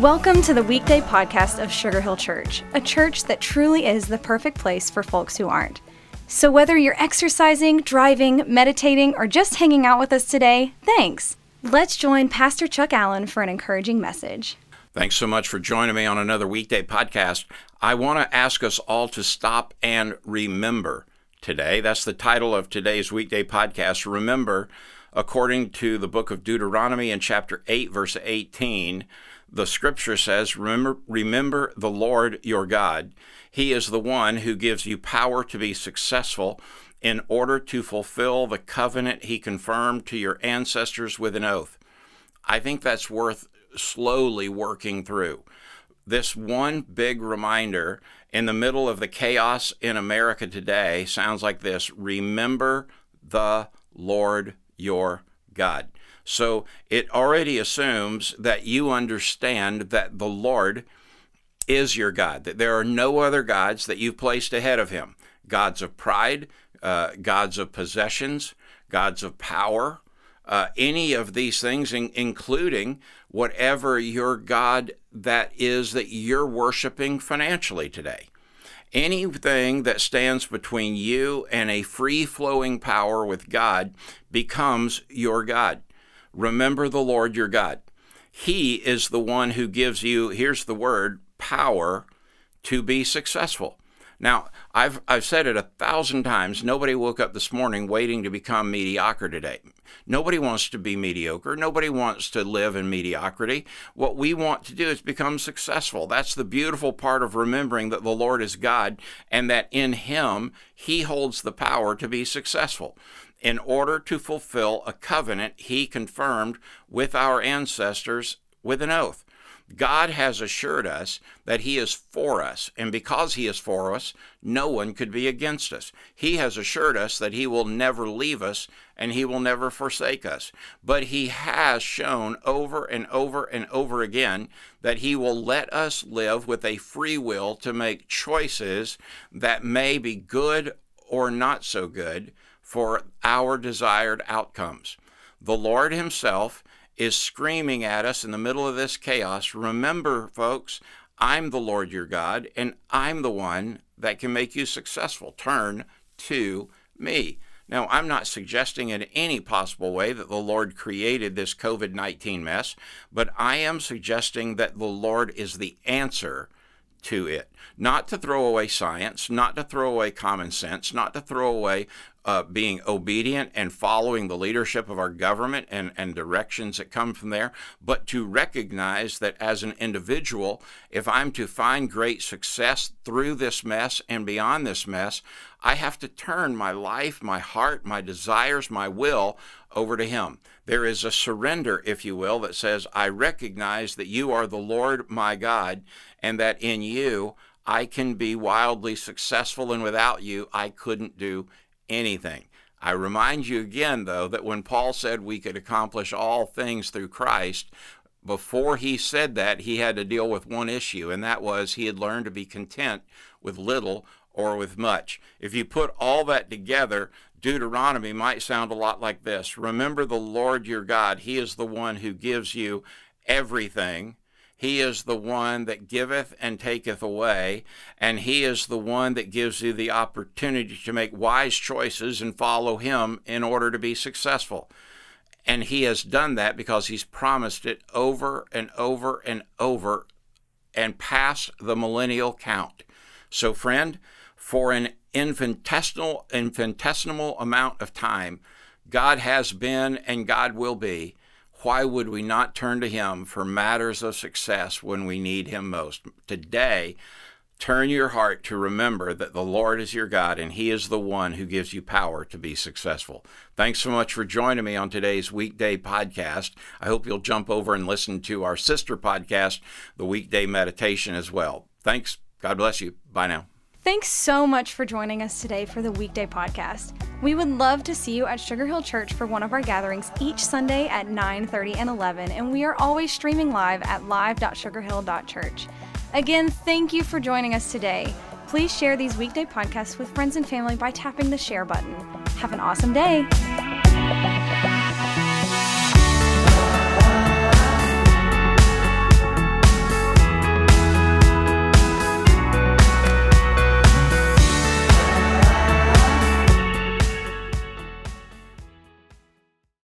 Welcome to the weekday podcast of Sugar Hill Church, a church that truly is the perfect place for folks who aren't. So, whether you're exercising, driving, meditating, or just hanging out with us today, thanks. Let's join Pastor Chuck Allen for an encouraging message. Thanks so much for joining me on another weekday podcast. I want to ask us all to stop and remember today. That's the title of today's weekday podcast. Remember, according to the book of Deuteronomy in chapter 8, verse 18, the scripture says, remember, remember the Lord your God. He is the one who gives you power to be successful in order to fulfill the covenant he confirmed to your ancestors with an oath. I think that's worth slowly working through. This one big reminder in the middle of the chaos in America today sounds like this Remember the Lord your God. So it already assumes that you understand that the Lord is your God, that there are no other gods that you've placed ahead of him gods of pride, uh, gods of possessions, gods of power, uh, any of these things, in, including whatever your God that is that you're worshiping financially today. Anything that stands between you and a free flowing power with God becomes your God. Remember the Lord your God. He is the one who gives you, here's the word, power to be successful. Now, I've, I've said it a thousand times. Nobody woke up this morning waiting to become mediocre today. Nobody wants to be mediocre. Nobody wants to live in mediocrity. What we want to do is become successful. That's the beautiful part of remembering that the Lord is God and that in Him, He holds the power to be successful in order to fulfill a covenant he confirmed with our ancestors with an oath. God has assured us that He is for us, and because He is for us, no one could be against us. He has assured us that He will never leave us and He will never forsake us. But He has shown over and over and over again that He will let us live with a free will to make choices that may be good or not so good for our desired outcomes. The Lord Himself is screaming at us in the middle of this chaos. Remember, folks, I'm the Lord your God, and I'm the one that can make you successful. Turn to me. Now, I'm not suggesting in any possible way that the Lord created this COVID 19 mess, but I am suggesting that the Lord is the answer to it. Not to throw away science, not to throw away common sense, not to throw away uh, being obedient and following the leadership of our government and, and directions that come from there, but to recognize that as an individual, if I'm to find great success through this mess and beyond this mess, I have to turn my life, my heart, my desires, my will over to Him. There is a surrender, if you will, that says, I recognize that you are the Lord my God, and that in you I can be wildly successful, and without you I couldn't do anything. I remind you again, though, that when Paul said we could accomplish all things through Christ, before he said that, he had to deal with one issue, and that was he had learned to be content with little or with much. If you put all that together, Deuteronomy might sound a lot like this Remember the Lord your God, He is the one who gives you everything he is the one that giveth and taketh away, and He is the one that gives you the opportunity to make wise choices and follow Him in order to be successful. And He has done that because He's promised it over and over and over and past the millennial count. So, friend, for an infinitesimal, infinitesimal amount of time, God has been and God will be why would we not turn to Him for matters of success when we need Him most? Today, turn your heart to remember that the Lord is your God and He is the one who gives you power to be successful. Thanks so much for joining me on today's weekday podcast. I hope you'll jump over and listen to our sister podcast, the weekday meditation, as well. Thanks. God bless you. Bye now. Thanks so much for joining us today for the weekday podcast. We would love to see you at Sugar Hill Church for one of our gatherings each Sunday at 9:30 and 11, and we are always streaming live at live.sugarhill.church. Again, thank you for joining us today. Please share these weekday podcasts with friends and family by tapping the share button. Have an awesome day.